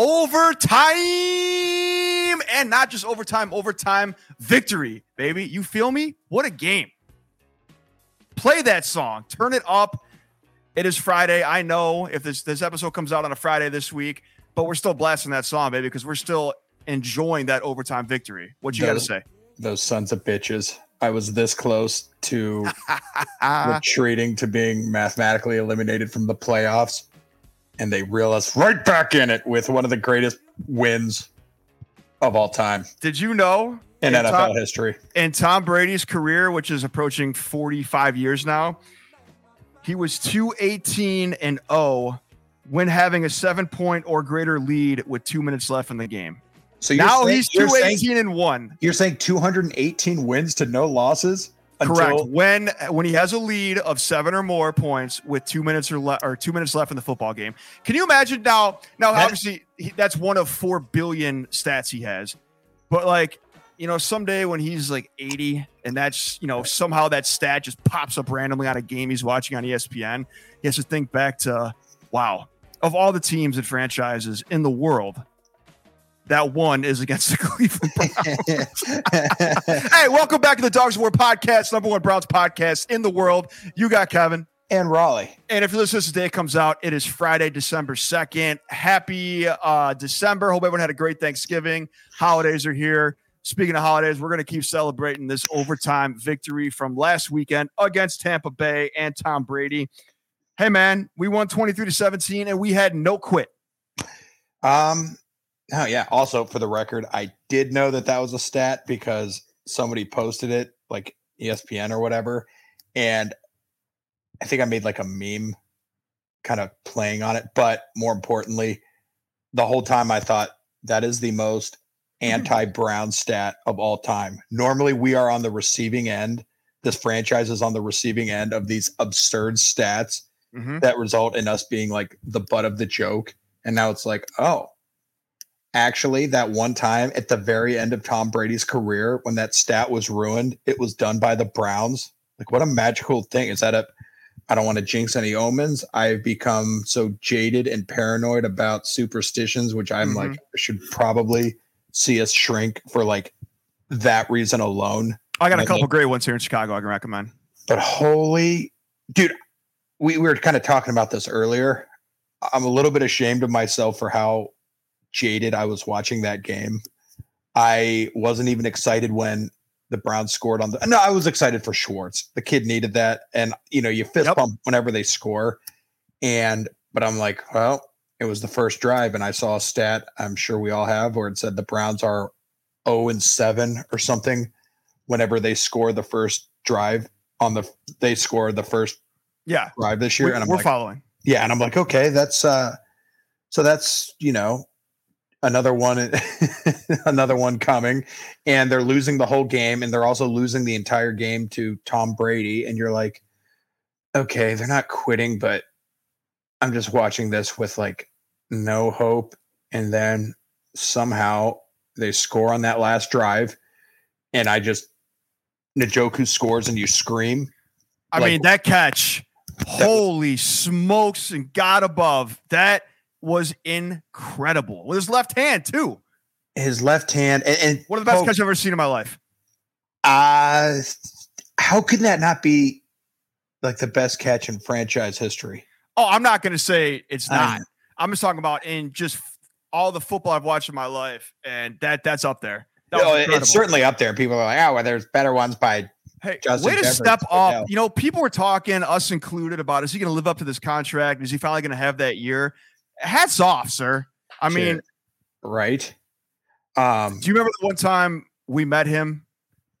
overtime and not just overtime, overtime victory, baby. You feel me? What a game. Play that song, turn it up. It is Friday. I know if this, this episode comes out on a Friday this week, but we're still blasting that song, baby, because we're still enjoying that overtime victory. What you got to say? Those sons of bitches. I was this close to retreating to being mathematically eliminated from the playoffs, and they reel us right back in it with one of the greatest wins of all time Did you know in And NFL Tom- history. in Tom Brady's career, which is approaching 45 years now, he was 218 and 0 when having a seven point or greater lead with two minutes left in the game. So now saying- he's you're saying, 218 and 1. you're saying 218 wins to no losses. Correct. When when he has a lead of seven or more points with two minutes or le- or two minutes left in the football game. Can you imagine now? Now, That- obviously, he, that's one of four billion stats he has. But like, you know, someday when he's like 80, and that's you know somehow that stat just pops up randomly on a game he's watching on ESPN, he has to think back to, wow, of all the teams and franchises in the world. That one is against the Cleveland Browns. hey, welcome back to the Dogs of War podcast, number one Browns podcast in the world. You got Kevin. and Raleigh. And if you listen to this today comes out, it is Friday, December 2nd. Happy uh, December. Hope everyone had a great Thanksgiving. Holidays are here. Speaking of holidays, we're going to keep celebrating this overtime victory from last weekend against Tampa Bay and Tom Brady. Hey, man, we won 23 to 17 and we had no quit. Um, oh yeah. Also, for the record, I did know that that was a stat because somebody posted it, like ESPN or whatever, and I think I made like a meme, kind of playing on it. But more importantly, the whole time I thought that is the most anti-Brown stat of all time. Normally, we are on the receiving end. This franchise is on the receiving end of these absurd stats Mhm. that result in us being like the butt of the joke. And now it's like, oh, actually, that one time at the very end of Tom Brady's career, when that stat was ruined, it was done by the Browns. Like, what a magical thing. Is that a, I don't want to jinx any omens. I've become so jaded and paranoid about superstitions, which I'm like, mm-hmm. should probably see us shrink for like that reason alone. I got a couple great ones here in Chicago I can recommend. But holy dude, we, we were kind of talking about this earlier. I'm a little bit ashamed of myself for how jaded I was watching that game. I wasn't even excited when the Browns scored on the no, I was excited for Schwartz. The kid needed that. And you know, you fist Yep. pump whenever they score. And but I'm like, well, it was the first drive, and I saw a stat I'm sure we all have where it said the Browns are 0 and 7 or something whenever they score the first drive on the they score the first Yeah, drive this year. we, and I'm we're like, following. yeah, and I'm like, okay, that's uh so that's you know another one another one coming and they're losing the whole game and they're also losing the entire game to Tom Brady and you're like okay they're not quitting but I'm just watching this with like no hope. And then somehow they score on that last drive and I just Njoku scores and you scream. I Like- mean, that catch, holy smokes, and God above, that was incredible with his left hand too. his left hand and, and One of the best oh, catches I've ever seen in my life. Uh how can that not be like the best catch in franchise history? Oh, I'm not going to say it's not. know. I'm just talking about in just all the football I've watched in my life, and that that's up there. That No, incredible. it's certainly up there. People are like, oh, well, there's better ones by Hey, Justin way to Jefferson, step up. doubt. You know, people were talking, us included, about is he going to live up to this contract? Is he finally going to have that year? Hats off, sir. I mean, Shit. right. Um do you remember the one time we met him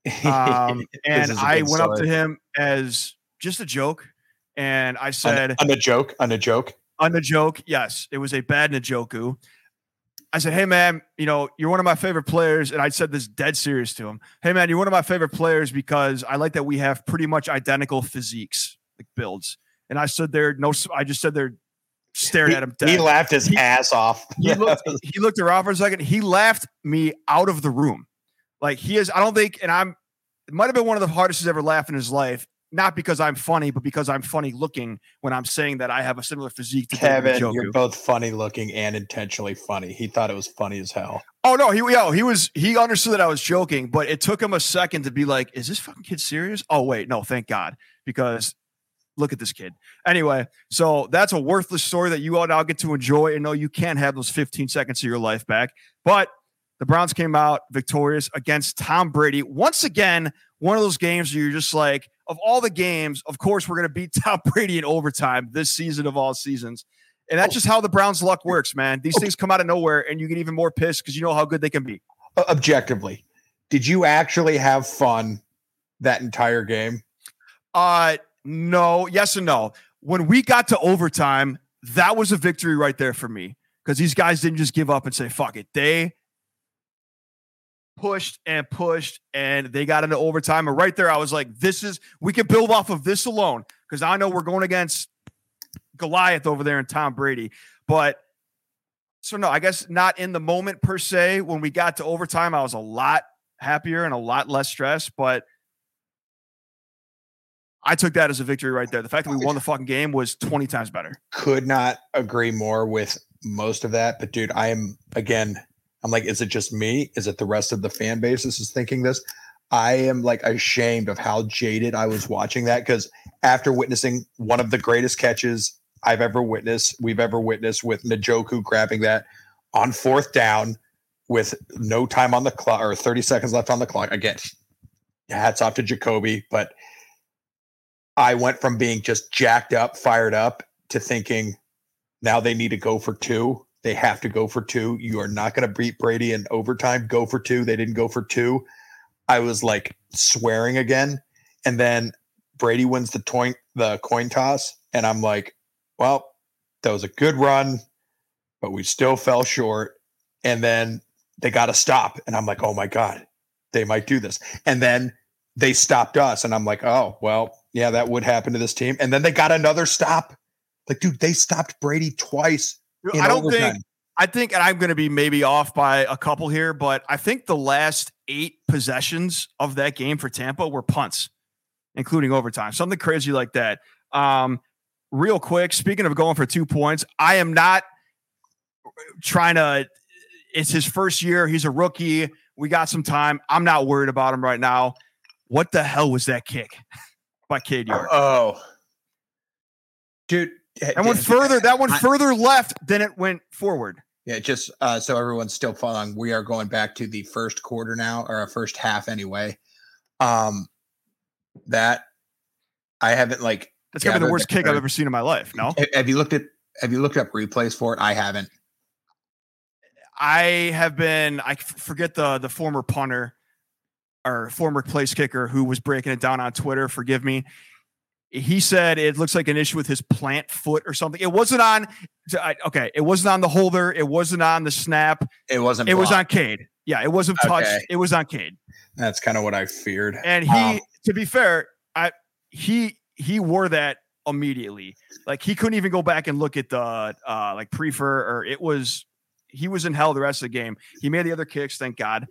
um, and I a I good went up to him as just a joke, and I said, on, a joke, on a joke. on a joke, yes, it was a bad Njoku. I said, "Hey man, you know you're one of my favorite players," and I said this dead serious to him. Hey man, you're one of my favorite players because I like that we have pretty much identical physiques, like builds. And I stood there, no, I just stood there, stared He, at him. he laughed his He- ass off. He looked, he looked around for a second. He laughed me out of the room. Like he is, I don't think, and I'm. It might have been one of the hardest he's ever laughed in his life. not because I'm funny, but because I'm funny looking when I'm saying that I have a similar physique to Kevin, David you're both funny looking and intentionally funny. He thought it was funny as hell. Oh no, he yo, he was he understood that I was joking, but it took him a second to be like, "Is this fucking kid serious?" Oh wait, no, thank God, because look at this kid. Anyway, so that's a worthless story that you all now get to enjoy and know you can't have those 15 seconds of your life back. But the Browns came out victorious against Tom Brady once again. One of those games where you're just like, of all the games, of course we're going to beat Tom Brady in overtime this season of all seasons. And that's just how the Browns' luck works, man. These things come out of nowhere, and you get even more pissed because you know how good they can be. Objectively, did you actually have fun that entire game? Uh no, yes and no. When we got to overtime, that was a victory right there for me because these guys didn't just give up and say fuck it. They pushed and pushed and they got into overtime. And right there, I was like, this is we can build off of this alone because I know we're going against Goliath over there and Tom Brady. But so no, I guess not in the moment per se. When we got to overtime, I was a lot happier and a lot less stressed, but I took that as a victory right there. The fact that we won the fucking game was 20 times better. Could not agree more with most of that. But dude, I am again, I'm like, is it just me? Is it the rest of the fan base this is thinking this? I am like ashamed of how jaded I was watching that because after witnessing one of the greatest catches I've ever witnessed, we've ever witnessed with Njoku grabbing that on fourth down with no time on the clock or 30 seconds left on the clock. Again, hats off to Jacoby, but I went from being just jacked up, fired up to thinking now they need to go for two. They have to go for two. You are not going to beat Brady in overtime. Go for two. They didn't go for two. I was like swearing again. And then Brady wins the coin the coin toss. And I'm like, well, that was a good run, but we still fell short. And then they got to stop. And I'm like, oh my God, they might do this. And then they stopped us. And I'm like, oh, well, yeah, that would happen to this team. And then they got another stop. Like, dude, they stopped Brady twice. I don't overtime. think I think, and I'm going to be maybe off by a couple here, but I think the last eight possessions of that game for Tampa were punts, including overtime, something crazy like that. Um, real quick, speaking of going for two points, I am not trying to. It's his first year. He's a rookie. We got some time. I'm not worried about him right now. What the hell was that kick by Cade York? Oh, dude. That went further. That went I- further left than it went forward. Yeah, just uh, so everyone's still following, we are going back to the first quarter now, or a first half anyway. Um, that I haven't like. That's gonna be the worst the kick I've ever seen in my life. No, Have you looked at? Have you looked up replays for it? I haven't. I have been. I forget the the former punter or former place kicker who was breaking it down on Twitter. Forgive me. He said it looks like an issue with his plant foot or something. It wasn't on. Okay, it wasn't on the holder. It wasn't on the snap. It wasn't. It was on Cade. Yeah, it wasn't touched. Okay. It was on Cade. That's kind of what I feared. And he, Um, to be fair, I he he wore that immediately. Like he couldn't even go back and look at the uh like Priefer or it was he was in hell the rest of the game. He made the other kicks, thank God.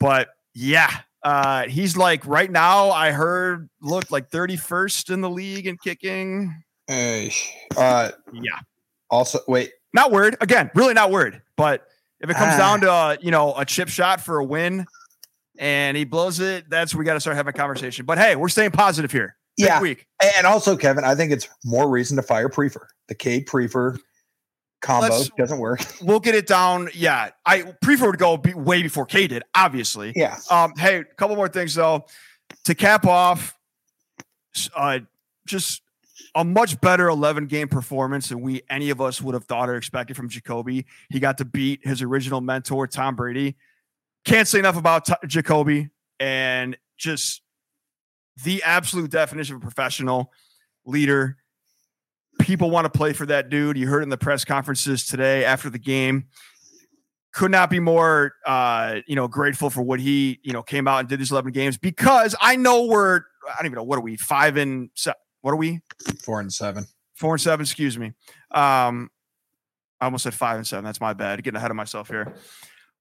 But yeah, uh he's like right now I heard look like 31st in the league in kicking. uh, Yeah. also, wait. Not word Again, really not word. But if it comes Ah. down to uh, you know, a chip shot for a win and he blows it, that's we got to start having a conversation. But hey, we're staying positive here. Big Yeah, week. and also Kevin, I think it's more reason to fire Priefer. The Cade Priefer combo Let's- doesn't work. we'll get it down. Yeah, I prefer to go be way before K did, obviously. Yeah. Um, hey, a couple more things though. To cap off, uh, just a much better 11 game performance than we any of us would have thought or expected from Jacoby. He got to beat his original mentor, Tom Brady. Can't say enough about T- Jacoby and just the absolute definition of a professional leader. People want to play for that dude. You heard in the press conferences today after the game. Could not be more, uh, you know, grateful for what he, you know, came out and did these eleven games because I know we're, I don't even know what are we five and se- what are we Four and seven. four and seven? Excuse me. Um, I almost said five and seven. That's my bad. Getting ahead of myself here.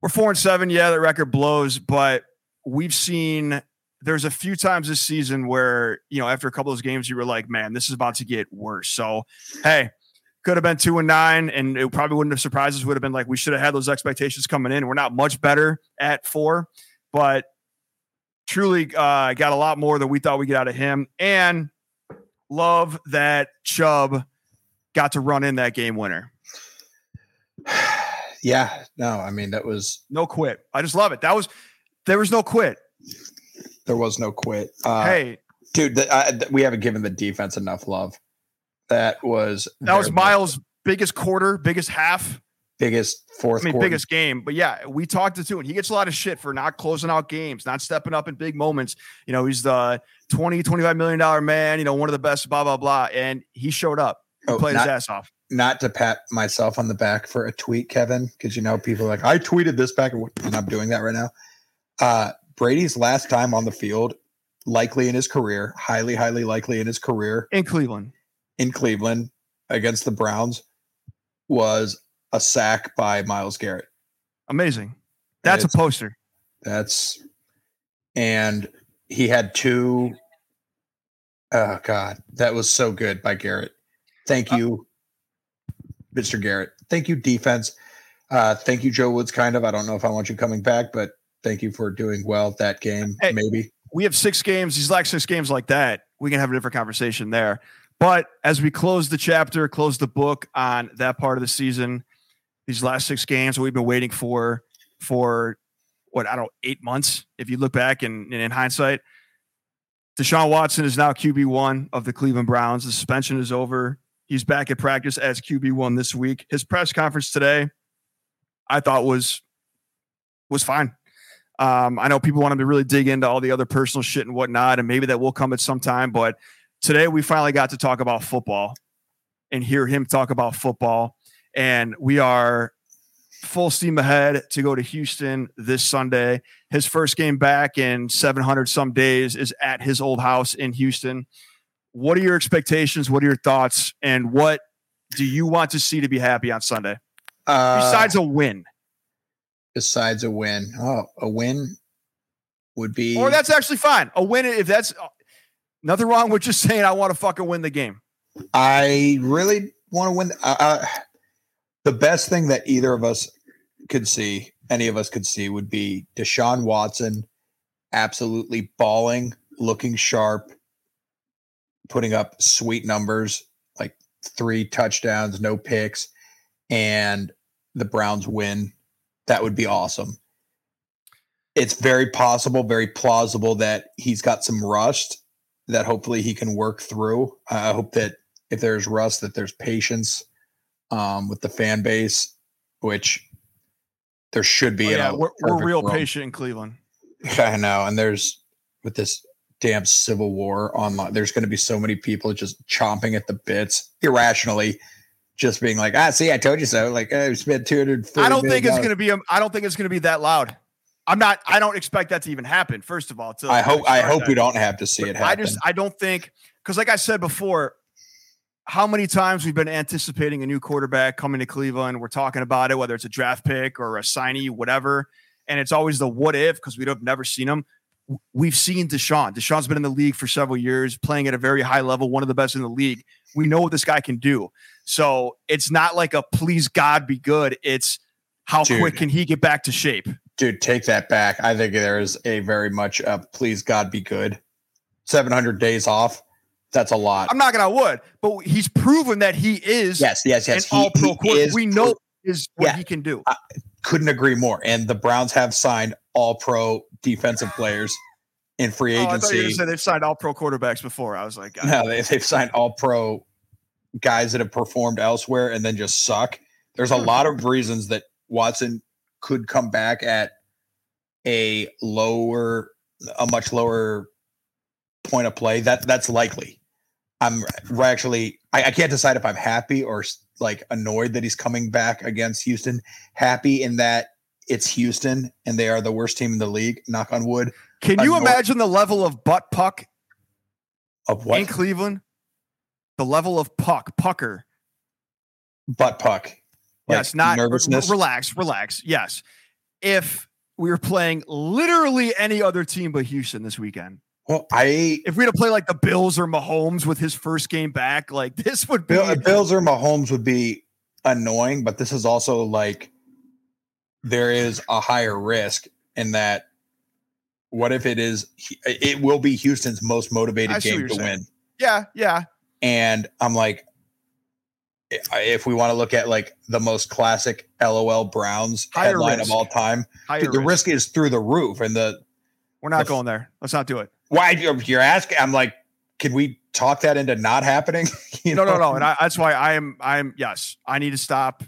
We're four and seven. Yeah, the record blows, but we've seen there's a few times this season where, you know, after a couple of those games, you were like, man, this is about to get worse. So, hey, could have been two and nine, and it probably wouldn't have surprised us. Would have been like, we should have had those expectations coming in. We're not much better at four, but truly uh, got a lot more than we thought we'd get out of him. And love that Chubb got to run in that game winner. yeah, no, I mean that was no quit. I just love it. That was there was no quit. There was no quit. Uh, hey, dude, I, we haven't given the defense enough love. That was that was Myles' biggest quarter, biggest half, biggest fourth. I mean, quarter. biggest game. But yeah, we talked to two, and he gets a lot of shit for not closing out games, not stepping up in big moments. You know, he's the 20, 25 million dollar man. You know, one of the best. Blah blah blah, and he showed up. He oh, played not, his ass off. Not to pat myself on the back for a tweet, Kevin, because you know people are like I tweeted this back, and I'm doing that right now. Uh, Brady's last time on the field, likely in his career, highly, highly likely in his career in Cleveland, in Cleveland against the Browns, was a sack by Myles Garrett. Amazing. That's a poster. That's and he had two. Oh God, that was so good by Garrett. Thank uh, you, uh, Mr. Garrett. Thank you, defense. Uh, thank you, Joe Woods. Kind of. I don't know if I want you coming back, but thank you for doing well that game. Hey, maybe we have six games. These last six games like that, we can have a different conversation there. But as we close the chapter, close the book on that part of the season, these last six games we've been waiting for for what I don't eight months. If you look back and in hindsight, Deshaun Watson is now QB one of the Cleveland Browns. The suspension is over. He's back at practice as QB one this week. His press conference today, I thought was was fine. Um, I know people want him to really dig into all the other personal shit and whatnot, and maybe that will come at some time. But today we finally got to talk about football and hear him talk about football. And we are full steam ahead to go to Houston this Sunday. His first game back in 700 some days is at his old house in Houston. What are your expectations? What are your thoughts? And what do you want to see to be happy on Sunday? Uh, besides a win. Besides a win. Oh, a win would be. Or that's actually fine. A win, if that's nothing wrong with just saying, I want to fucking win the game. I really want to win. Uh, uh, the best thing that either of us could see, any of us could see, would be Deshaun Watson absolutely balling, looking sharp, putting up sweet numbers like three touchdowns, no picks, and the Browns win. That would be awesome. It's very possible, very plausible that he's got some rust that hopefully he can work through. I hope that if there's rust, that there's patience um, with the fan base, which there should be. Oh, yeah, we're, we're real patient in Cleveland. I know, and there's with this damn civil war online. There's going to be so many people just chomping at the bits irrationally, just being like, "Ah, see, I told you so." Like, I spent two hundred. I don't think it's going to be. I don't think it's going to be that loud. I'm not. I don't expect that to even happen. First of all, I hope. I hope that. we don't have to see it happen. I just. I don't think because, like I said before, how many times we've been anticipating a new quarterback coming to Cleveland. We're talking about it, whether it's a draft pick or a signee, whatever. And it's always the what if because we've never seen him. We've seen Deshaun. Deshaun's been in the league for several years, playing at a very high level, one of the best in the league. We know what this guy can do. So it's not like a please God be good. It's how dude, quick can he get back to shape? Dude, take that back. I think there is a very much a please God be good. 700 days off that's a lot. I'm not gonna would, but he's proven that he is. Yes, yes, yes. An all pro quarterback. We know is what yeah, he can do. I couldn't agree more. And the Browns have signed all pro defensive players in free oh, agency. Oh, they've signed all pro quarterbacks before. I was like, God. no, they, they've signed all pro guys that have performed elsewhere and then just suck. There's a hmm. lot of reasons that Watson could come back at a lower, a much lower point of play. That that's likely. I'm actually I, I, can't decide if I'm happy or like annoyed that he's coming back against Houston. Happy in that it's Houston and they are the worst team in the league. Knock on wood. Can you annoyed. imagine the level of butt puck of what in Cleveland? The level of puck pucker. Butt puck. Like yes, not nervousness. Relax, relax. Yes, if we were playing literally any other team but Houston this weekend. Well, I If we had to play like the Bills or Mahomes with his first game back, like this would be Bill, uh, Bills or Mahomes would be annoying, but this is also like there is a higher risk in that. What if it is? It will be Houston's most motivated game to saying. win, yeah, yeah. And I'm like, if we want to look at like the most classic LOL Browns Higher headline risk. of all time, dude, the risk. risk is through the roof, and the We're not the- going there. Let's not do it. why you're you're asking? I'm like, can we talk that into not happening? You No, no, no. And I, that's why I am. I'm yes. I need to stop.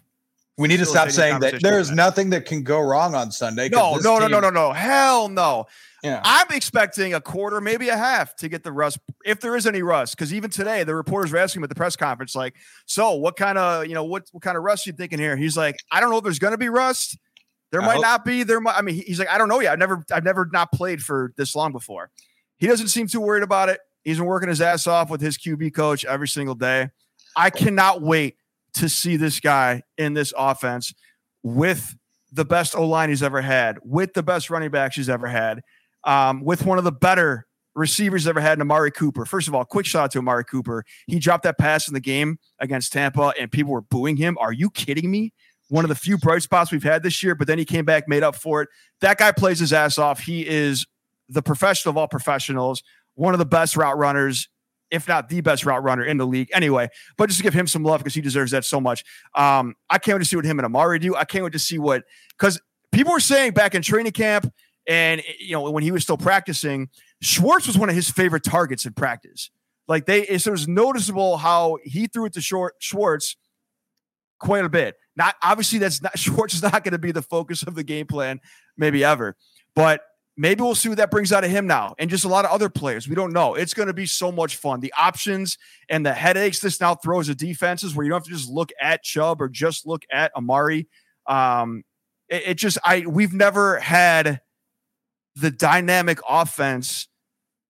We need to stop saying that there's nothing that can go wrong on Sunday. No, no, no, no, no, no. Hell no. Yeah. I'm expecting a quarter, maybe a half, to get the rust, if there is any rust. Because even today, the reporters were asking him at the press conference, like, "So, what kind of, you know, what what kind of rust you thinking here?" He's like, "I don't know if there's going to be rust. There I might hope- not be. There might. I mean, he's like, I don't know yet. I've never, I've never not played for this long before. He doesn't seem too worried about it. He's been working his ass off with his QB coach every single day. I cannot wait to see this guy in this offense with the best O line he's ever had, with the best running backs he's ever had, um, with one of the better receivers ever had in Amari Cooper. First of all, quick shout out to Amari Cooper. He dropped that pass in the game against Tampa, and people were booing him. Are you kidding me? One of the few bright spots we've had this year, but then he came back, made up for it. That guy plays his ass off. He is the professional of all professionals, one of the best route runners, if not the best route runner in the league. Anyway, but just to give him some love because he deserves that so much. Um, I can't wait to see what him and Amari do. I can't wait to see what because people were saying back in training camp and you know when he was still practicing, Schwartz was one of his favorite targets in practice. Like they, it was noticeable how he threw it to short Schwartz quite a bit. Not obviously that's not Schwartz is not going to be the focus of the game plan, maybe ever, but maybe we'll see what that brings out of him now and just a lot of other players. We don't know. It's going to be so much fun. The options and the headaches this now throws at defenses where you don't have to just look at Chubb or just look at Amari. Um, it, it just I we've never had the dynamic offense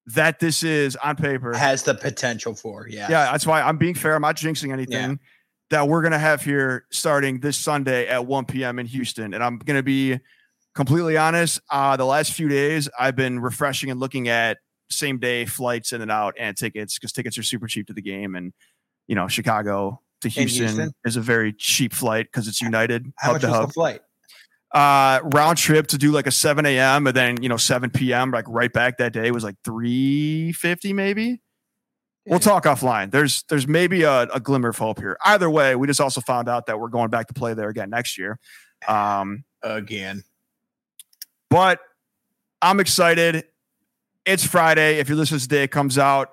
that this is on paper. has the potential for. Yeah. Yeah, that's why I'm being fair. I'm not jinxing anything that we're gonna have here starting this Sunday at 1 p.m. in Houston. And I'm gonna be completely honest. Uh, the last few days I've been refreshing and looking at same day flights in and out and tickets because tickets are super cheap to the game. And you know, Chicago to Houston, Houston? is a very cheap flight because it's United How hub much to was hub the flight? uh round trip to do like a 7 a.m and then you know 7 p.m like right back that day was like 350 maybe we'll talk offline there's there's maybe a, a glimmer of hope here either way we just also found out that we're going back to play there again next year um Again. But i'm excited. It's friday. If you're listening today it comes out.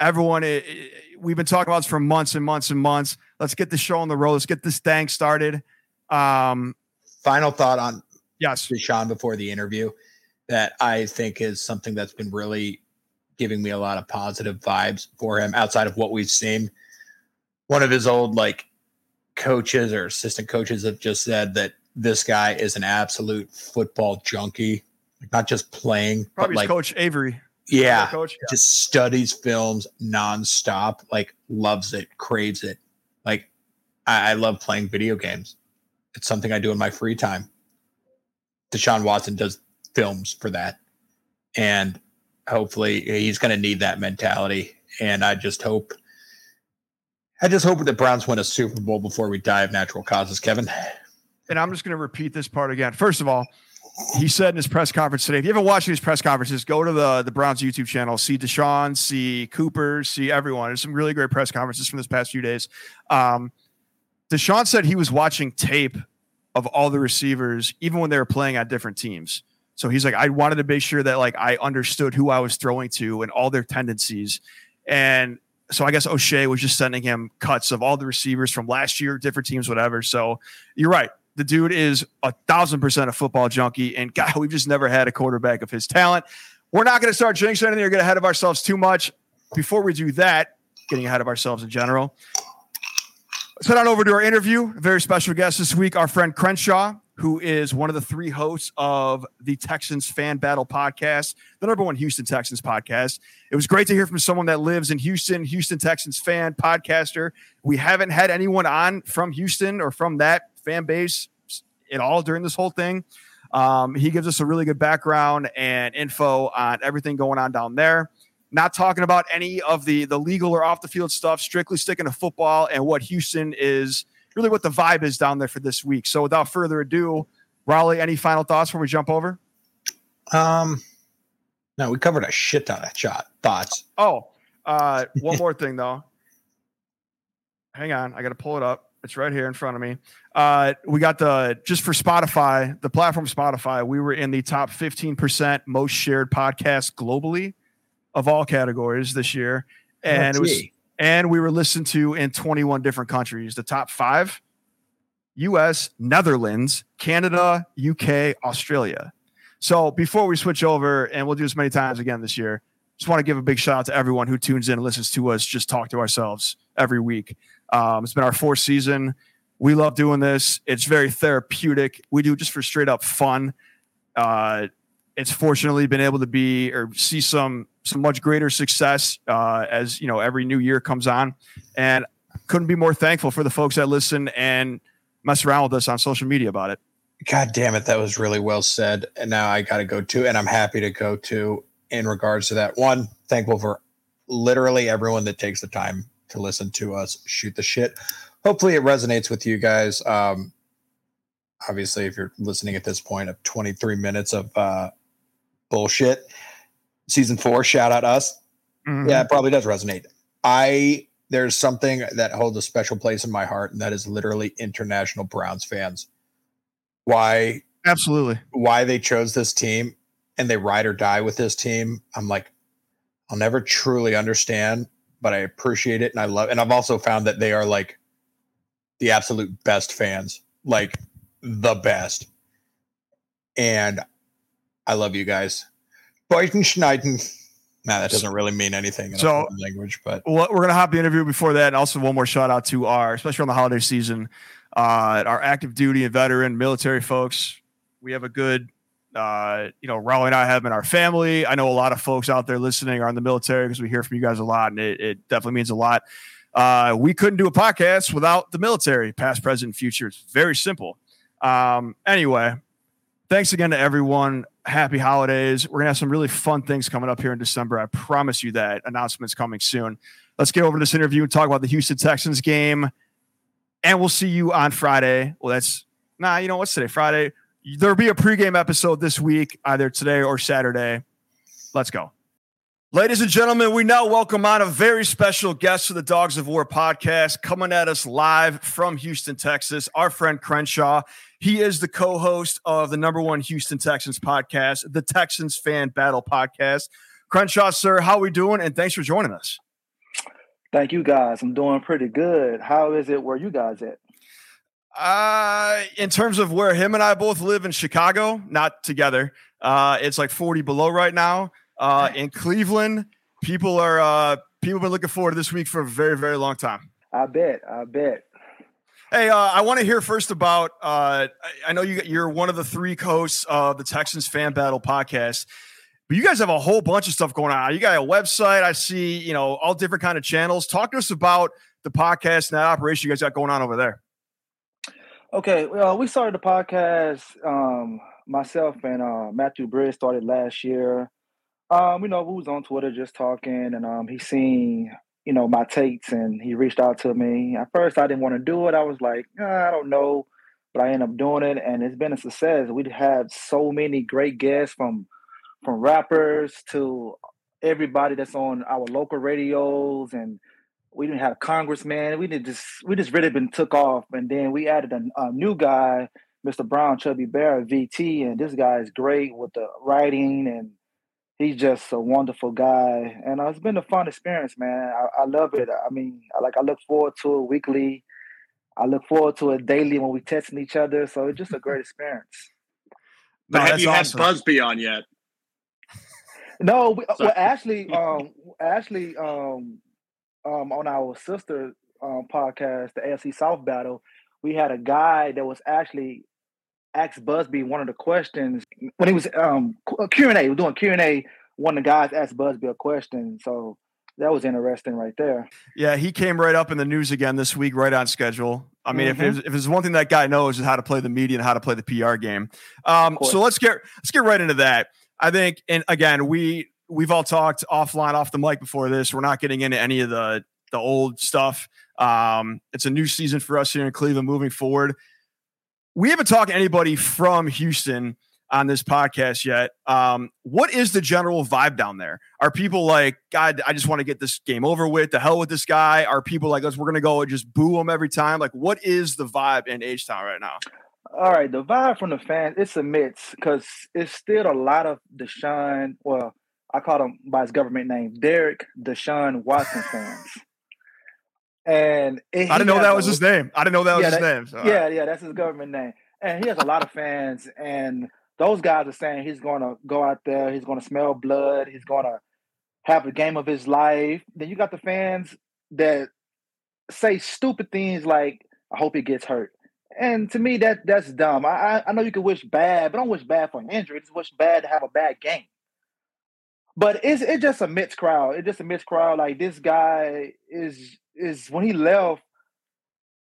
Everyone i- i- we've been talking about this for months and months and months. Let's get the show on the road. Let's get this thing started. Um Final thought on yes. Deshaun before the interview that I think is something that's been really giving me a lot of positive vibes for him outside of what we've seen. One of his old like coaches or assistant coaches have just said that this guy is an absolute football junkie, like not just playing, probably but like coach avery yeah, coach just studies films nonstop, like loves it, craves it. Like I, I love playing video games. It's something I do in my free time. Deshaun Watson does films for that. And hopefully he's going to need that mentality. And I just hope, I just hope the Browns win a Super Bowl before we die of natural causes, Kevin. And I'm just going to repeat this part again. First of all, he said in his press conference today, if you haven't watched these press conferences, go to the, the Browns YouTube channel, see Deshaun, see Cooper, see everyone. There's some really great press conferences from this past few days. Um, Deshaun said he was watching tape of all the receivers, even when they were playing on different teams. So he's like, I wanted to make sure that like I understood who I was throwing to and all their tendencies. And so I guess O'Shea was just sending him cuts of all the receivers from last year, different teams, whatever. So you're right. The dude is a thousand percent a football junkie, and God, we've just never had a quarterback of his talent. We're not going to start jinxing anything or get ahead of ourselves too much. Before we do that, getting ahead of ourselves in general, let's head on over to our interview. A very special guest this week, our friend Crenshaw, who is one of the three hosts of the Texans Fan Battle podcast, the number one Houston Texans podcast. It was great to hear from someone that lives in Houston, Houston Texans fan, podcaster. We haven't had anyone on from Houston or from that fan base at all during this whole thing. Um, he gives us a really good background and info on everything going on down there. Not talking about any of the the legal or off the field stuff, strictly sticking to football and what Houston is really what the vibe is down there for this week. So without further ado, Raleigh, any final thoughts before we jump over? Um, no, we covered a shit ton of shot thoughts. Oh, uh, one more thing though. Hang on, I got to pull it up. It's right here in front of me. Uh, we got the just for Spotify, the platform Spotify. We were in the top 15% most shared podcast globally of all categories this year, and it was and we were listened to in 21 different countries. The top five: U.S., Netherlands, Canada, UK, Australia. So before we switch over, and we'll do this many times again this year, just want to give a big shout out to everyone who tunes in and listens to us just talk to ourselves every week. Um, it's been our fourth season. We love doing this. It's very therapeutic. We do just for straight up fun. Uh, it's fortunately been able to be or see some some much greater success uh, as you know every new year comes on, and couldn't be more thankful for the folks that listen and mess around with us on social media about it. God damn it, that was really well said. And now I got to go to, and I'm happy to go to in regards to that. One, thankful for literally everyone that takes the time to listen to us shoot the shit. Hopefully, it resonates with you guys. Um, obviously, if you're listening at this point of 23 minutes of uh, bullshit, season four, shout out us. Mm-hmm. Yeah, it probably does resonate. I there's something that holds a special place in my heart, and that is literally international Browns fans. Why? Absolutely. Why they chose this team and they ride or die with this team. I'm like, I'll never truly understand, but I appreciate it and I love. And I've also found that they are like the absolute best fans, like the best. And I love you guys. Beuten schneiden. Nah, that doesn't really mean anything in so, language, but well, we're gonna hop the interview before that. And also one more shout out to our, especially on the holiday season, uh, our active duty and veteran military folks. We have a good uh, you know, Raleigh and I have in our family. I know a lot of folks out there listening are in the military because we hear from you guys a lot, and it, it definitely means a lot. Uh, we couldn't do a podcast without the military, past, present, future. It's very simple. Um, anyway, thanks again to everyone happy holidays. We're going to have some really fun things coming up here in December. I promise you that. Announcements coming soon. Let's get over this interview and talk about the Houston Texans game. And we'll see you on Friday. Well, that's nah, you know what's today? Friday. There'll be a pregame episode this week, either today or Saturday. Let's go. Ladies and gentlemen, we now welcome on a very special guest to the Dogs of War podcast, coming at us live from Houston, Texas. Our friend Crenshaw. He is the co host of the number one Houston Texans podcast, the Texans Fan Battle podcast. Crenshaw, sir, how are we doing? And thanks for joining us. Thank you, guys. I'm doing pretty good. How is it where you guys at? Uh, in terms of where him and I both live in Chicago, not together. Uh, it's like 40 below right now. Uh, in Cleveland, people are uh, people have been looking forward to this week for a very, very long time. I bet. I bet. Hey, uh, I want to hear first about. Uh, I know you, you're one of the three hosts of the Texans Fan Battle podcast, but you guys have a whole bunch of stuff going on. You got a website. I see, you know, all different kind of channels. Talk to us about the podcast and that operation you guys got going on over there. Okay, well, we started the podcast. Um, myself and uh, Matthew Bridge started last year. Um, you know, we was on Twitter just talking, and um, he seen you know, my takes and he reached out to me. At first, I didn't want to do it. I was like, ah, I don't know, but I ended up doing it, and it's been a success. We had so many great guests from from rappers to everybody that's on our local radios, and we didn't have a congressman. We did just we just really been took off, and then we added a, a new guy, Mr. Brown Chubby Bear VT, and this guy is great with the writing and he's just a wonderful guy, and uh, it's been a fun experience, man. I, I, love it. I mean, I, like I look forward to it weekly. I look forward to it daily when we testing each other. So it's just a great experience. But no, have you awesome. had Buzbee on yet? No, we, well, Ashley, um, Ashley, um, um, on our sister um, podcast, the AFC South Battle, we had a guy that was actually asked Buzbee one of the questions when he was um Q and A. Was doing Q and A. One of the guys asked Buzbee a question, so that was interesting right there. Yeah, he came right up in the news again this week, right on schedule. I mean, mm-hmm. if, if it's one thing that guy knows is how to play the media and how to play the PR game. Um, so let's get let's get right into that. I think, and again, we we've all talked offline, off the mic before this. We're not getting into any of the the old stuff. Um, it's a new season for us here in Cleveland moving forward. We haven't talked to anybody from Houston on this podcast yet. Um, what is the general vibe down there? Are people like, God, I just want to get this game over with? The hell with this guy? Are people like us? We're gonna go and just boo him every time? Like, what is the vibe in H Town right now? All right, the vibe from the fans, it's a mix because it's still a lot of Deshaun. Well, I called him by his government name, Derek Deshaun Watson fans. And I didn't know that was his name. I didn't know that was yeah, his that, name. So, yeah, right. yeah, that's his government name. And he has a lot of fans, and those guys are saying he's going to go out there, he's going to smell blood, he's going to have a game of his life. Then you got the fans that say stupid things like, "I hope he gets hurt." And to me, that that's dumb. I I know you can wish bad, but don't wish bad for an injury. Just wish bad to have a bad game. But it's it's just a mixed crowd. It's just a mixed crowd. Like this guy is is when he left,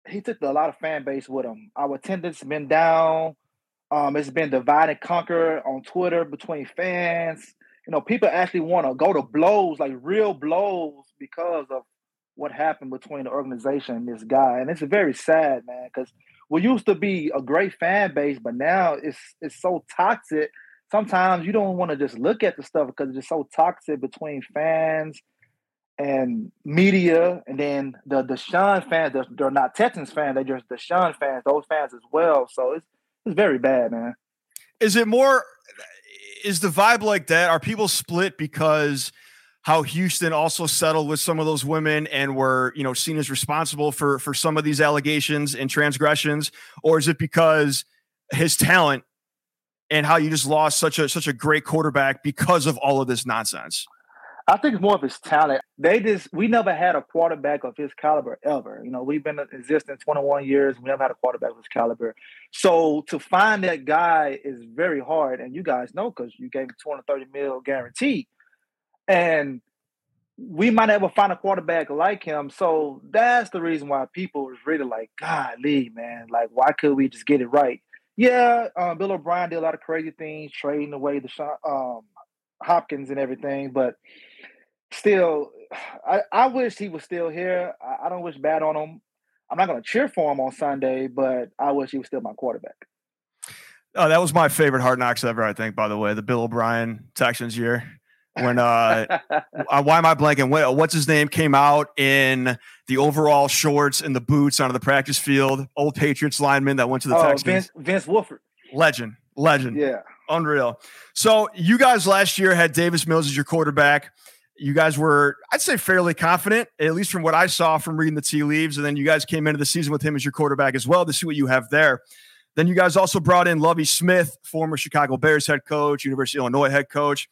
he took a lot of fan base with him. Our attendance been down. Um, it's been divide and conquer on Twitter between fans. You know, people actually want to go to blows, like real blows, because of what happened between the organization and this guy. And it's very sad, man, because we used to be a great fan base, but now it's it's so toxic sometimes you don't want to just look at the stuff because it's just so toxic between fans and media, and then the Deshaun fans. They're, they're not Texans fans; they're just Deshaun fans. Those fans as well. So it's it's very bad, man. Is it more? Is the vibe like that? Are people split because? how Houston also settled with some of those women and were, you know, seen as responsible for for some of these allegations and transgressions, or is it because his talent and how you just lost such a such a great quarterback because of all of this nonsense? I think it's more of his talent. They just we never had a quarterback of his caliber ever. You know, we've been in existence 21 years. We never had a quarterback of his caliber. So to find that guy is very hard, and you guys know because you gave him 230 mil guarantee, and we might never find a quarterback like him. So that's the reason why people was really like, God, Lee, man, like why could we just get it right? Yeah, um, Bill O'Brien did a lot of crazy things, trading away the um, Hopkins and everything, but still, I, I wish he was still here. I, I don't wish bad on him. I'm not going to cheer for him on Sunday, but I wish he was still my quarterback. Oh, that was my favorite Hard Knocks ever. I think, by the way, the Bill O'Brien Texans year when uh, uh, why am I blanking? What's his name came out in the overall shorts and the boots onto the practice field. Old Patriots lineman that went to the oh, Texans. Vince, Vince Wilfork. Legend, legend. Yeah, unreal. So you guys last year had Davis Mills as your quarterback. You guys were, I'd say, fairly confident, at least from what I saw from reading the tea leaves. And then you guys came into the season with him as your quarterback as well to see what you have there. Then you guys also brought in Lovie Smith, former Chicago Bears head coach, University of Illinois head coach.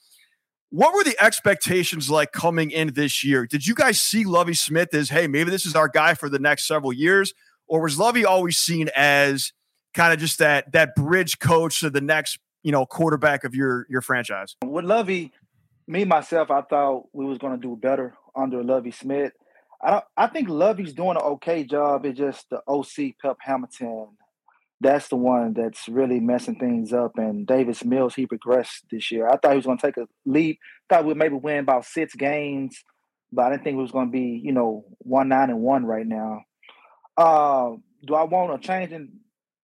What were the expectations like coming in this year? Did you guys see Lovie Smith as, hey, maybe this is our guy for the next several years? Or was Lovie always seen as kind of just that that bridge coach to the next, you know, quarterback of your your franchise? With Lovie, me myself, I thought we was to do better under Lovie Smith. I don't, I think Lovie's doing an okay job. It's just the OC Pep Hamilton that's the one that's really messing things up. And Davis Mills, he regressed this year. I thought he was going to take a leap. Thought we'd maybe win about six games, but I didn't think it was going to be, you know, one nine and one right now. Uh, do I want a change in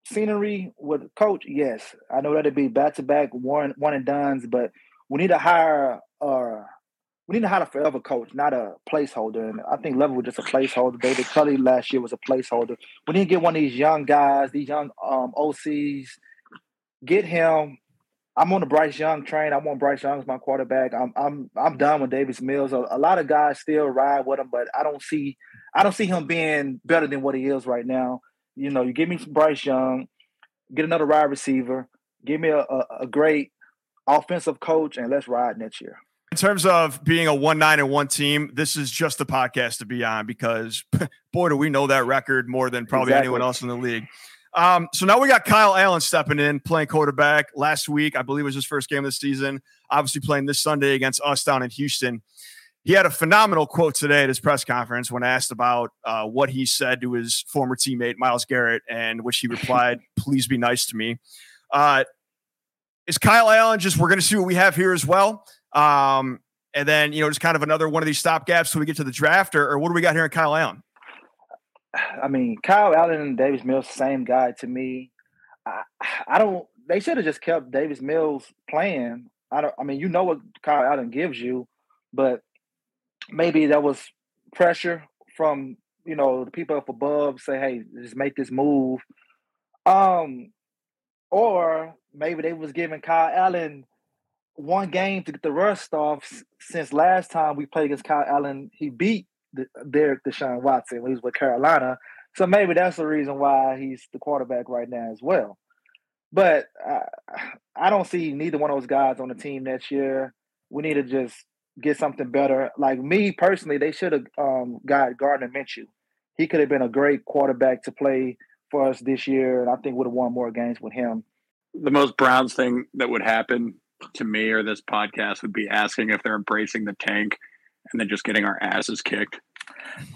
scenery with coach? Yes, I know that'd be back to back one one and duns, but we need to hire uh we need to have a forever coach, not a placeholder. And I think Lovie was just a placeholder. David Culley last year was a placeholder. We need to get one of these young guys, these young um, OCs, get him. I'm on the Bryce Young train. I want Bryce Young as my quarterback. I'm I'm I'm done with Davis Mills. A, a, lot of guys still ride with him, but I don't see I don't see him being better than what he is right now. You know, you give me some Bryce Young, get another wide receiver, give me a, a, a great offensive coach, and let's ride next year. In terms of being a one nine and one team, this is just the podcast to be on because boy, do we know that record more than probably exactly. anyone else in the league. Um, so now we got Kyle Allen stepping in, playing quarterback last week. I believe was his first game of the season. Obviously playing this Sunday against us down in Houston. he had a phenomenal quote today at his press conference when asked about uh, what he said to his former teammate Myles Garrett, and which he replied, "Please be nice to me." Uh, is Kyle Allen just? We're going to see what we have here as well, um, and then you know just kind of another one of these stop gaps so we get to the draft, or, or what do we got here in Kyle Allen? I mean, Kyle Allen and Davis Mills, same guy to me. I, I don't. They should have just kept Davis Mills playing. I don't. I mean, you know what Kyle Allen gives you, but maybe that was pressure from you know the people up above. Say, hey, just make this move. Um, or maybe they was giving Kyle Allen one game to get the rust off. Since last time we played against Kyle Allen, he beat the, Derek Deshaun Watson when he was with Carolina. So maybe that's the reason why he's the quarterback right now as well. But I, I don't see neither one of those guys on the team next year. We need to just get something better. Like me personally, they should have um, got Gardner Minshew. He could have been a great quarterback to play for us this year, and I think would have won more games with him. The most Browns thing that would happen to me or this podcast would be asking if they're embracing the tank and then just getting our asses kicked.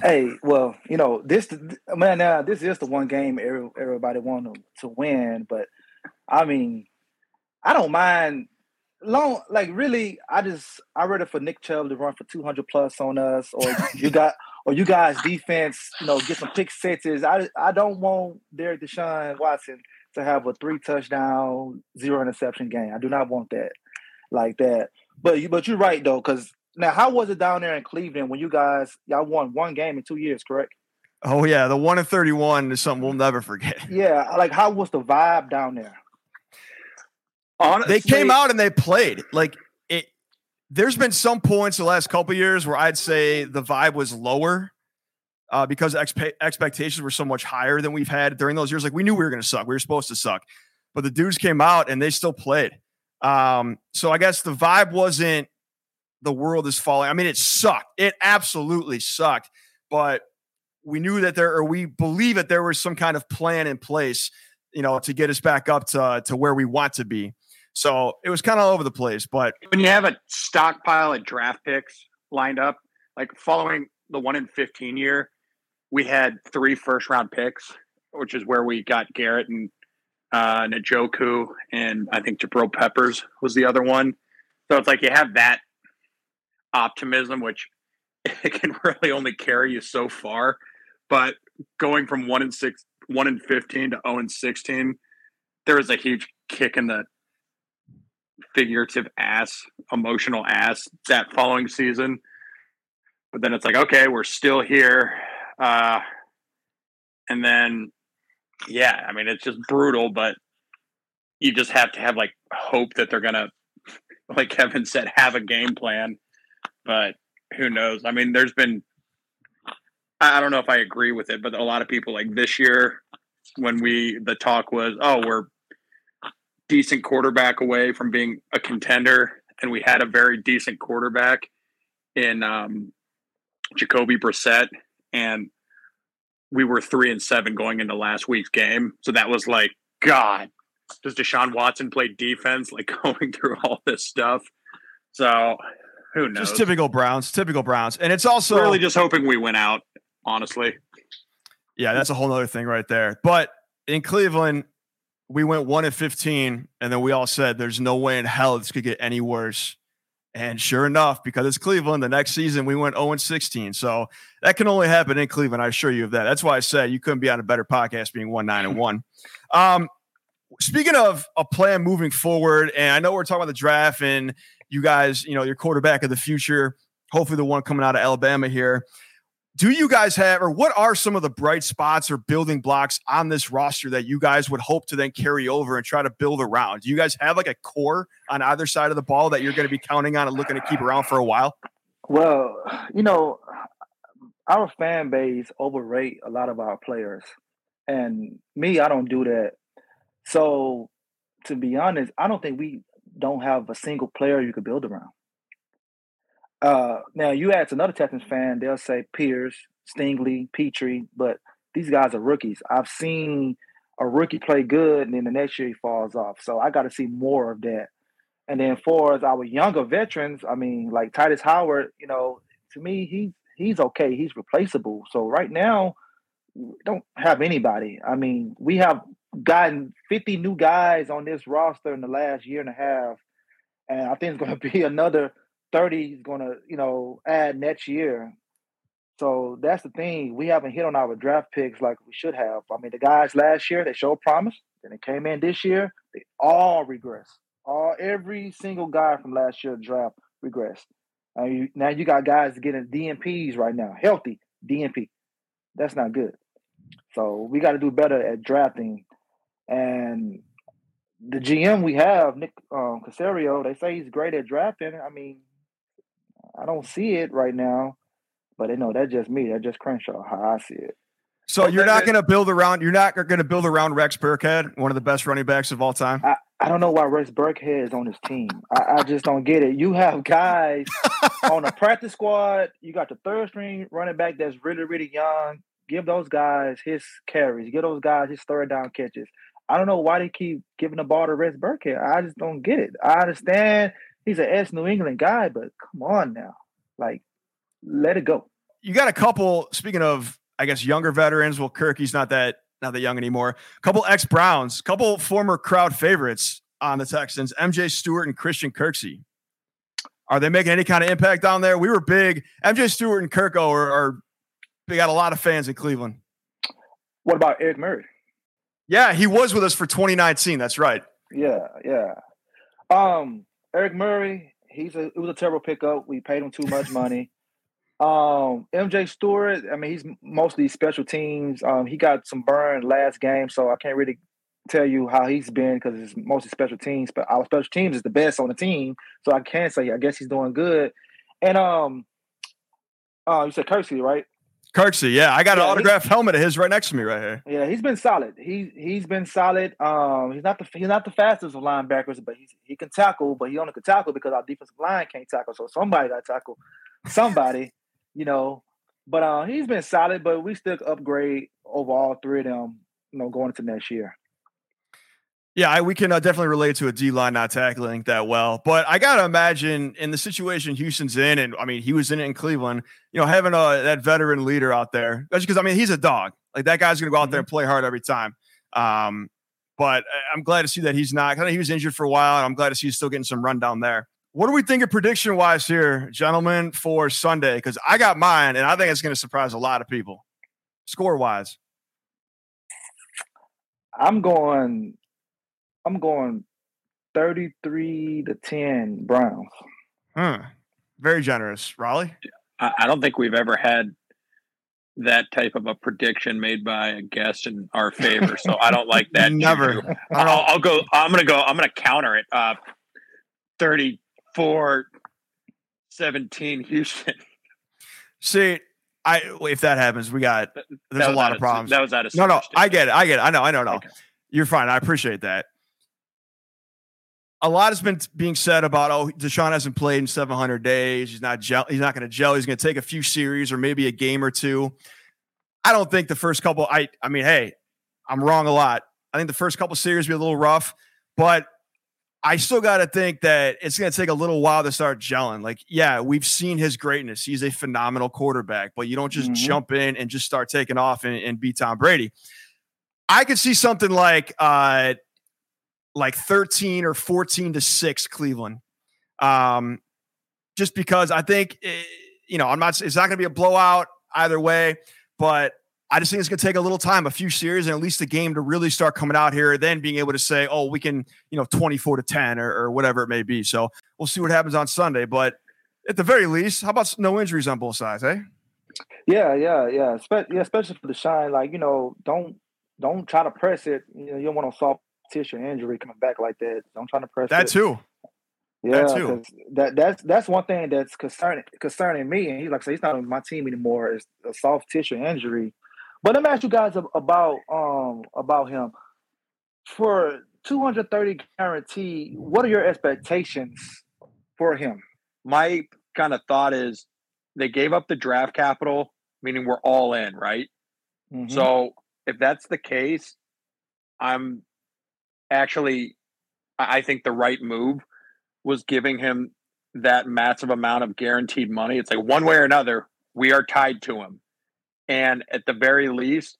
Hey, well, you know this. Man, now this is the one game every, everybody wanted to win, but I mean, I don't mind long. Like really, I just I ready for Nick Chubb to run for two hundred plus on us, or you got, or you guys defense, you know, get some pick sixes. I I don't want Derek Deshaun Watson to have a three touchdown, zero interception game. I do not want that like that. But you, but you're right though, because now, how was it down there in Cleveland when you guys y'all won one game in two years? Correct. Oh yeah, the one in thirty-one is something we'll never forget. Yeah, like how was the vibe down there? Honestly, they came out and they played like it. There's been some points the last couple years where I'd say the vibe was lower uh, because expe- expectations were so much higher than we've had during those years. Like we knew we were going to suck, we were supposed to suck, but the dudes came out and they still played. Um, so I guess the vibe wasn't the world is falling. I mean, it sucked. It absolutely sucked. But we knew that there, or we believe that there was some kind of plan in place, you know, to get us back up to to where we want to be. So it was kind of all over the place. But when you have a stockpile of draft picks lined up, like following the one in fifteen year, we had three first round picks, which is where we got Garrett and uh, Njoku, and I think Jabril Peppers was the other one. So it's like you have that optimism, which it can really only carry you so far. But going from one and six, one and fifteen to zero and sixteen, there was a huge kick in the figurative ass, emotional ass that following season. But then it's like, okay, we're still here. Uh, and then, yeah, I mean, it's just brutal, but you just have to have like hope that they're going to, like Kevin said, have a game plan but who knows? I mean, there's been I don't know if I agree with it, but a lot of people like this year when we the talk was, oh, we're decent quarterback away from being a contender, and we had a very decent quarterback in um, Jacoby Brissett, and we were three and seven going into last week's game. So that was like, God, does Deshaun Watson play defense? Like going through all this stuff. So who knows? Just typical Browns, typical Browns. And it's also really just hoping we win out, honestly. Yeah, that's a whole other thing right there. But in Cleveland, we went one at 15, and then we all said there's no way in hell this could get any worse. And sure enough, because it's Cleveland, the next season we went 0 and 16. So that can only happen in Cleveland. I assure you of that. That's why I said you couldn't be on a better podcast being 1 9 and 1. Um, speaking of a plan moving forward, and I know we're talking about the draft and you guys, you know, your quarterback of the future, hopefully the one coming out of Alabama here. Do you guys have, or what are some of the bright spots or building blocks on this roster that you guys would hope to then carry over and try to build around? Do you guys have like a core on either side of the ball that you're going to be counting on and looking to keep around for a while? Well, you know, our fan base overrate a lot of our players. And me, I don't do that. So to be honest, I don't think we don't have a single player you could build around. Uh, now you ask another Texans fan, they'll say Pierce, Stingley, Pitre, but these guys are rookies. I've seen a rookie play good, and then the next year he falls off. So I got to see more of that. And then for as our younger veterans, I mean, like Tytus Howard, you know, to me, he's he's okay. He's replaceable. So right now, don't have anybody. I mean, we have gotten 50 new guys on this roster in the last year and a half. And I think it's going to be another 30 is going to, you know, add next year. So that's the thing. We haven't hit on our draft picks like we should have. I mean, the guys last year, they showed promise. Then they came in this year, they all regress. All every single guy from last year draft regressed. Uh, you, now you got guys getting DNPs right now, healthy DNP. That's not good. So we got to do better at drafting. And the GM we have, Nick um, Caserio, they say he's great at drafting. I mean, I don't see it right now, but they know that's just me. That's just Crenshaw, how I see it. So you're not going to build around. You're not going to build around Rex Burkhead, one of the best running backs of all time. I, I don't know why Rex Burkhead is on his team. I, I just don't get it. You have guys on the practice squad. You got the third string running back that's really, really young. Give those guys his carries. Give those guys his third down catches. I don't know why they keep giving the ball to Rex Burkhead. I just don't get it. I understand he's an ex New England guy, but come on now, like let it go. You got a couple. Speaking of, I guess younger veterans. Well, Kirky's not that not that young anymore. A couple ex Browns, couple former crowd favorites on the Texans, MJ Stewart and Christian Kirksey. Are they making any kind of impact down there? We were big. MJ Stewart and Kirko are, are they got a lot of fans in Cleveland. What about Eric Murray? Yeah, he was with us for 2019. That's right. Yeah, yeah. Um, Eric Murray, he's a it was a terrible pickup. We paid him too much money. Um, MJ Stewart, I mean, he's mostly special teams. Um, he got some burn last game, so I can't really tell you how he's been because it's mostly special teams. But our special teams is the best on the team, so I can't say. I guess he's doing good. And um, uh, you said Kersey, right? Kirksey, yeah, I got yeah, an autographed helmet of his right next to me right here. Yeah, he's been solid. He he's been solid. Um, he's not the he's not the fastest of linebackers, but he's, he can tackle. But he only can tackle because our defensive line can't tackle. So somebody got to tackle somebody you know. But uh, he's been solid, but we still upgrade over all three of them, you know, going into next year. Yeah, I, we can uh, definitely relate to a D line not tackling that well. But I got to imagine in the situation Houston's in, and I mean, he was in it in Cleveland, you know, having a, uh, that veteran leader out there, that's because, I mean, he's a dog. Like that guy's going to go out mm-hmm. there and play hard every time. Um, but uh, I'm glad to see that he's not. Kind of, he was injured for a while, and I'm glad to see he's still getting some run down there. What do we think of prediction wise here, gentlemen, for Sunday? Because I got mine, and I think it's going to surprise a lot of people. Score wise, I'm going. I'm going 33 to 10 Browns. Hmm. Very generous, Raleigh. I don't think we've ever had that type of a prediction made by a guest in our favor. So I don't like that. Never. I'll, I'll, go. I'm going to go. I'm going to counter it. Uh, 30 for 17 Houston. See, I if that happens, we got there's a lot of problems. That was out of no, no. I get it. I get it. I know. I know. No, okay. you're fine. I appreciate that. A lot has been being said about oh Deshaun hasn't played in 700 days. He's not gel. He's not going to gel. He's going to take a few series or maybe a game or two. I don't think the first couple. I I mean, hey, I'm wrong a lot. I think the first couple series be a little rough, but I still got to think that it's going to take a little while to start gelling. Like, yeah, we've seen his greatness. He's a phenomenal quarterback, but you don't just mm-hmm. jump in and just start taking off and, and beat Tom Brady. I could see something like uh like 13 or 14 to 6 Cleveland. Um just because I think it, eh, you know, I'm not it's not going to be a blowout either way, but I just think it's going to take a little time, a few series, and at least a game to really start coming out here. Then being able to say, "Oh, we can," you know, twenty-four to ten or, or whatever it may be. So we'll see what happens on Sunday. But at the very least, how about no injuries on both sides, eh? Yeah, yeah, yeah. Spe- yeah, especially for Deshaun. Like you know, don't don't try to press it. You know, you don't want to soft tissue injury coming back like that. Don't try to press that it. too. Yeah, that, too. that that's that's one thing that's concerning concerning me. And he's like, say he's not on my team anymore. It's a soft tissue injury but let me ask you guys about um about him. For 230 guarantee, what are your expectations for him? My kind of thought is they gave up the draft capital, meaning we're all in, right? Mm-hmm. So if that's the case, I'm actually I think the right move was giving him that massive amount of guaranteed money. It's like one way or another, we are tied to him. And at the very least,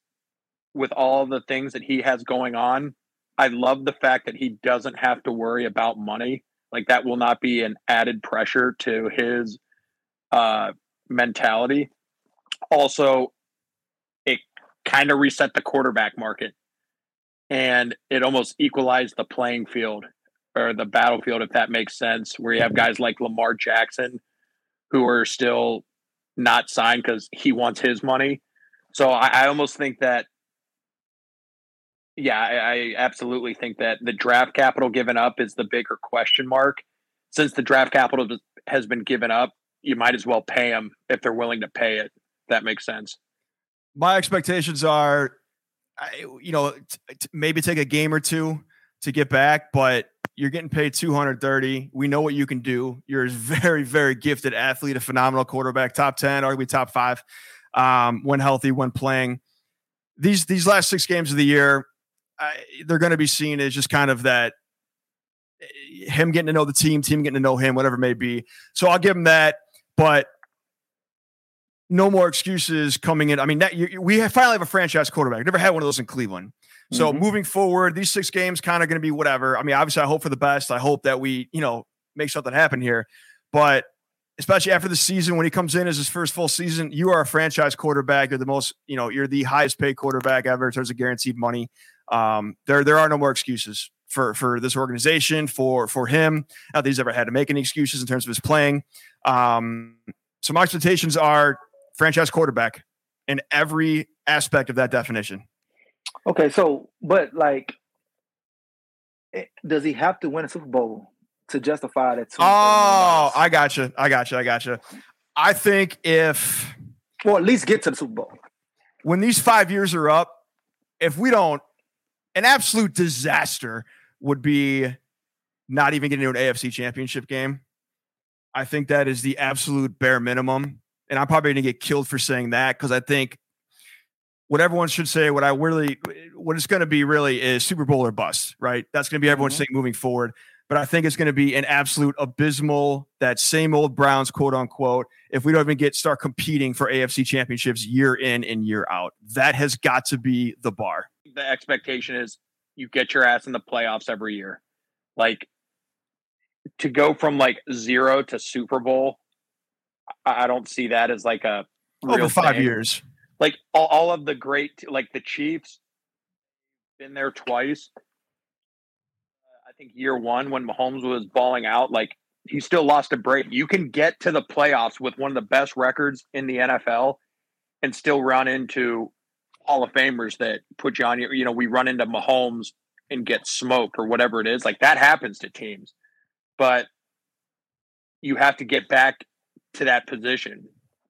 with all the things that he has going on, I love the fact that he doesn't have to worry about money. Like that will not be an added pressure to his uh, mentality. Also, it kind of reset the quarterback market and it almost equalized the playing field or the battlefield, if that makes sense, where you have guys like Lamar Jackson who are still not signed because he wants his money. So I, I almost think that, yeah, I, I absolutely think that the draft capital given up is the bigger question mark. Since the draft capital has been given up, you might as well pay them if they're willing to pay it. That makes sense. My expectations are, you know, t- maybe take a game or two to get back, but you're getting paid 230. We know what you can do. You're a very, very gifted athlete, a phenomenal quarterback, top 10, arguably top five, um, when healthy, when playing. These these last six games of the year, I, they're going to be seen as just kind of that eh, him getting to know the team, team getting to know him, whatever it may be. So I'll give him that, but no more excuses coming in. I mean, that, you, we finally have a franchise quarterback. Never had one of those in Cleveland. So mm-hmm. moving forward, these six games kind of going to be whatever. I mean, obviously, I hope for the best. I hope that we, you know, make something happen here. But especially after the season, when he comes in as his first full season, you are a franchise quarterback. You're the most, you know, you're the highest paid quarterback ever in terms of guaranteed money. Um, there, there are no more excuses for for this organization, for for him. Not that he's ever had to make any excuses in terms of his playing. Um, so my expectations are franchise quarterback in every aspect of that definition. Okay, so but like, eh, does he have to win a Super Bowl to justify that? Oh, I got you. I got you. I got you. I think if, well, at least get to the Super Bowl. When these five years are up, if we don't, an absolute disaster would be not even getting to an AFC Championship game. I think that is the absolute bare minimum. And I'm probably going to get killed for saying that because I think what everyone should say, what I really, what it's going to be really is Super Bowl or bust, right? That's going to be everyone's mm-hmm. thing moving forward. But I think it's going to be an absolute abysmal, that same old Browns, quote unquote, if we don't even get start competing for AFC championships year in and year out. That has got to be the bar. The expectation is you get your ass in the playoffs every year. Like to go from like zero to Super Bowl, I don't see that as like a over five thing. years like all, all of the great like the Chiefs been there twice. Uh, I think year one when Mahomes was balling out, like he still lost a break. You can get to the playoffs with one of the best records in the NFL and still run into Hall of Famers that put you on your, you know, we run into Mahomes and get smoked or whatever it is. Like that happens to teams. But you have to get back to that position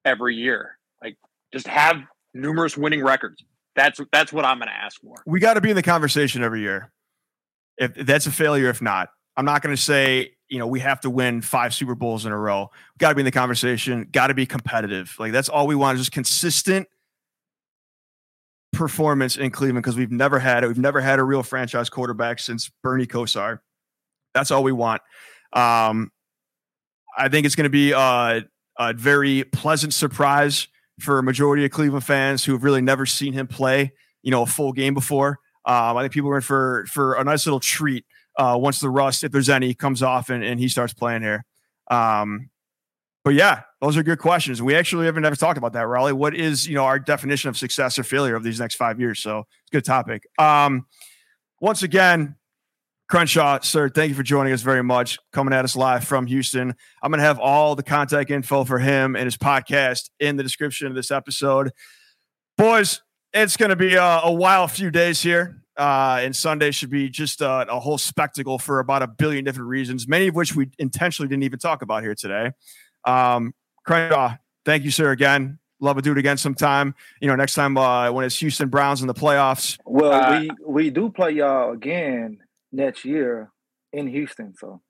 every year. Like just have numerous winning records. That's that's what I'm going to ask for. We got to be in the conversation every year. If that's a failure, if not, I'm not going to say you know we have to win five Super Bowls in a row. Got to be in the conversation. Got to be competitive. Like that's all we want is just consistent performance in Cleveland because we've never had it. We've never had a real franchise quarterback since Bernie Kosar. That's all we want. Um, I think it's going to be a, a very pleasant surprise for a majority of Cleveland fans who have really never seen him play, you know, a full game before. Um, I think people are in for for a nice little treat uh, once the rust, if there's any, comes off and, and he starts playing here. Um, but yeah, those are good questions. We actually haven't ever talked about that, Raleigh. What is you know our definition of success or failure of these next five years? So it's a good topic. Um, once again, Crenshaw, sir, thank you for joining us very much. Coming at us live from Houston. I'm going to have all the contact info for him and his podcast in the description of this episode. Boys, it's going to be a, a wild few days here. Uh, and Sunday should be just a, a, whole spectacle for about a billion different reasons, many of which we intentionally didn't even talk about here today. Um, Crenshaw, thank you, sir, again. Love to do it again sometime. You know, next time uh, when it's Houston Browns in the playoffs. Well, uh, we we do play y'all again next year in Houston. So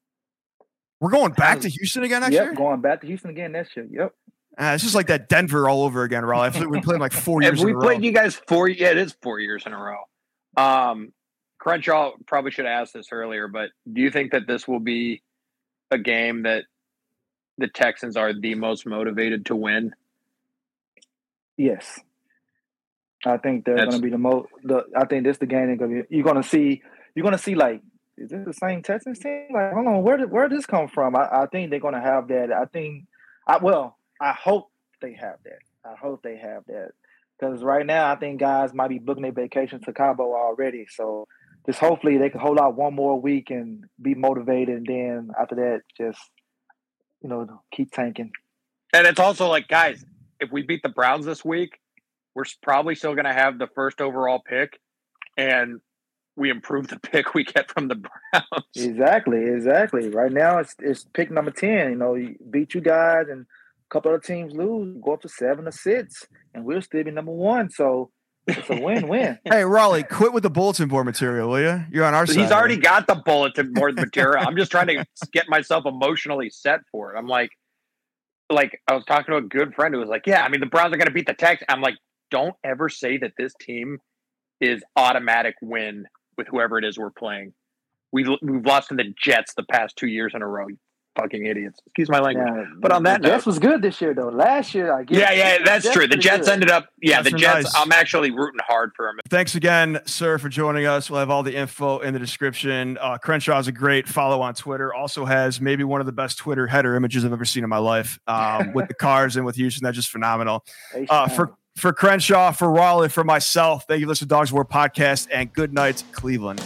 we're going back to Houston again next yep, year. Going back to Houston again next year. Yep. Uh, it's just like that Denver all over again, Raleigh. I feel like we played like four years. we played you guys four. Yeah, it is four years in a row. Um, Crenshaw probably should have asked this earlier, but do you think that this will be a game that the Texans are the most motivated to win? Yes. I think they're going to be the most. The I think this the game they're going to be. You're going to see. You're to see like, is this the same Texans team? Like, hold on, where did where did this come from? I, I think they're to have that. I think. I well, I hope they have that. I hope they have that because right now I think guys might be booking their vacations to Cabo already. So just hopefully they can hold out one more week and be motivated, and then after that, just you know, keep tanking. And it's also like, guys, if we beat the Browns this week, we're probably still going to have the first overall pick, and we improve the pick we get from the Browns. Exactly, exactly. Right now it's it's pick number ten. You know, you beat you guys and a couple of teams lose, go up to seven or six, and we'll still be number one. So it's a win-win. Hey, Raleigh, quit with the bulletin board material, will you? You're on our side. He's here. already got the bulletin board material. I'm just trying to get myself emotionally set for it. I'm like, like I was talking to a good friend who was like, "Yeah, I mean the Browns are going to beat the Texans." I'm like, don't ever say that this team is automatic win with whoever it is we're playing. We've, we've lost to the Jets the past two years in a row. You fucking idiots. Excuse my language. Yeah, But on that the Jets note- was good this year though. Last year, I guess. Yeah, yeah, that's true. The Jets good. ended up. Yeah, Jets the Jets. nice. I'm actually rooting hard for them. Thanks again, sir, for joining us. We'll have all the info in the description. Uh, Crenshaw is a great follow on Twitter. Also has maybe one of the best Twitter header images I've ever seen in my life um, with the cars and with Houston. That's just phenomenal. Uh, for for Crenshaw, for Raleigh, for myself, thank you, for listening to Dogs War podcast, and good night, Cleveland.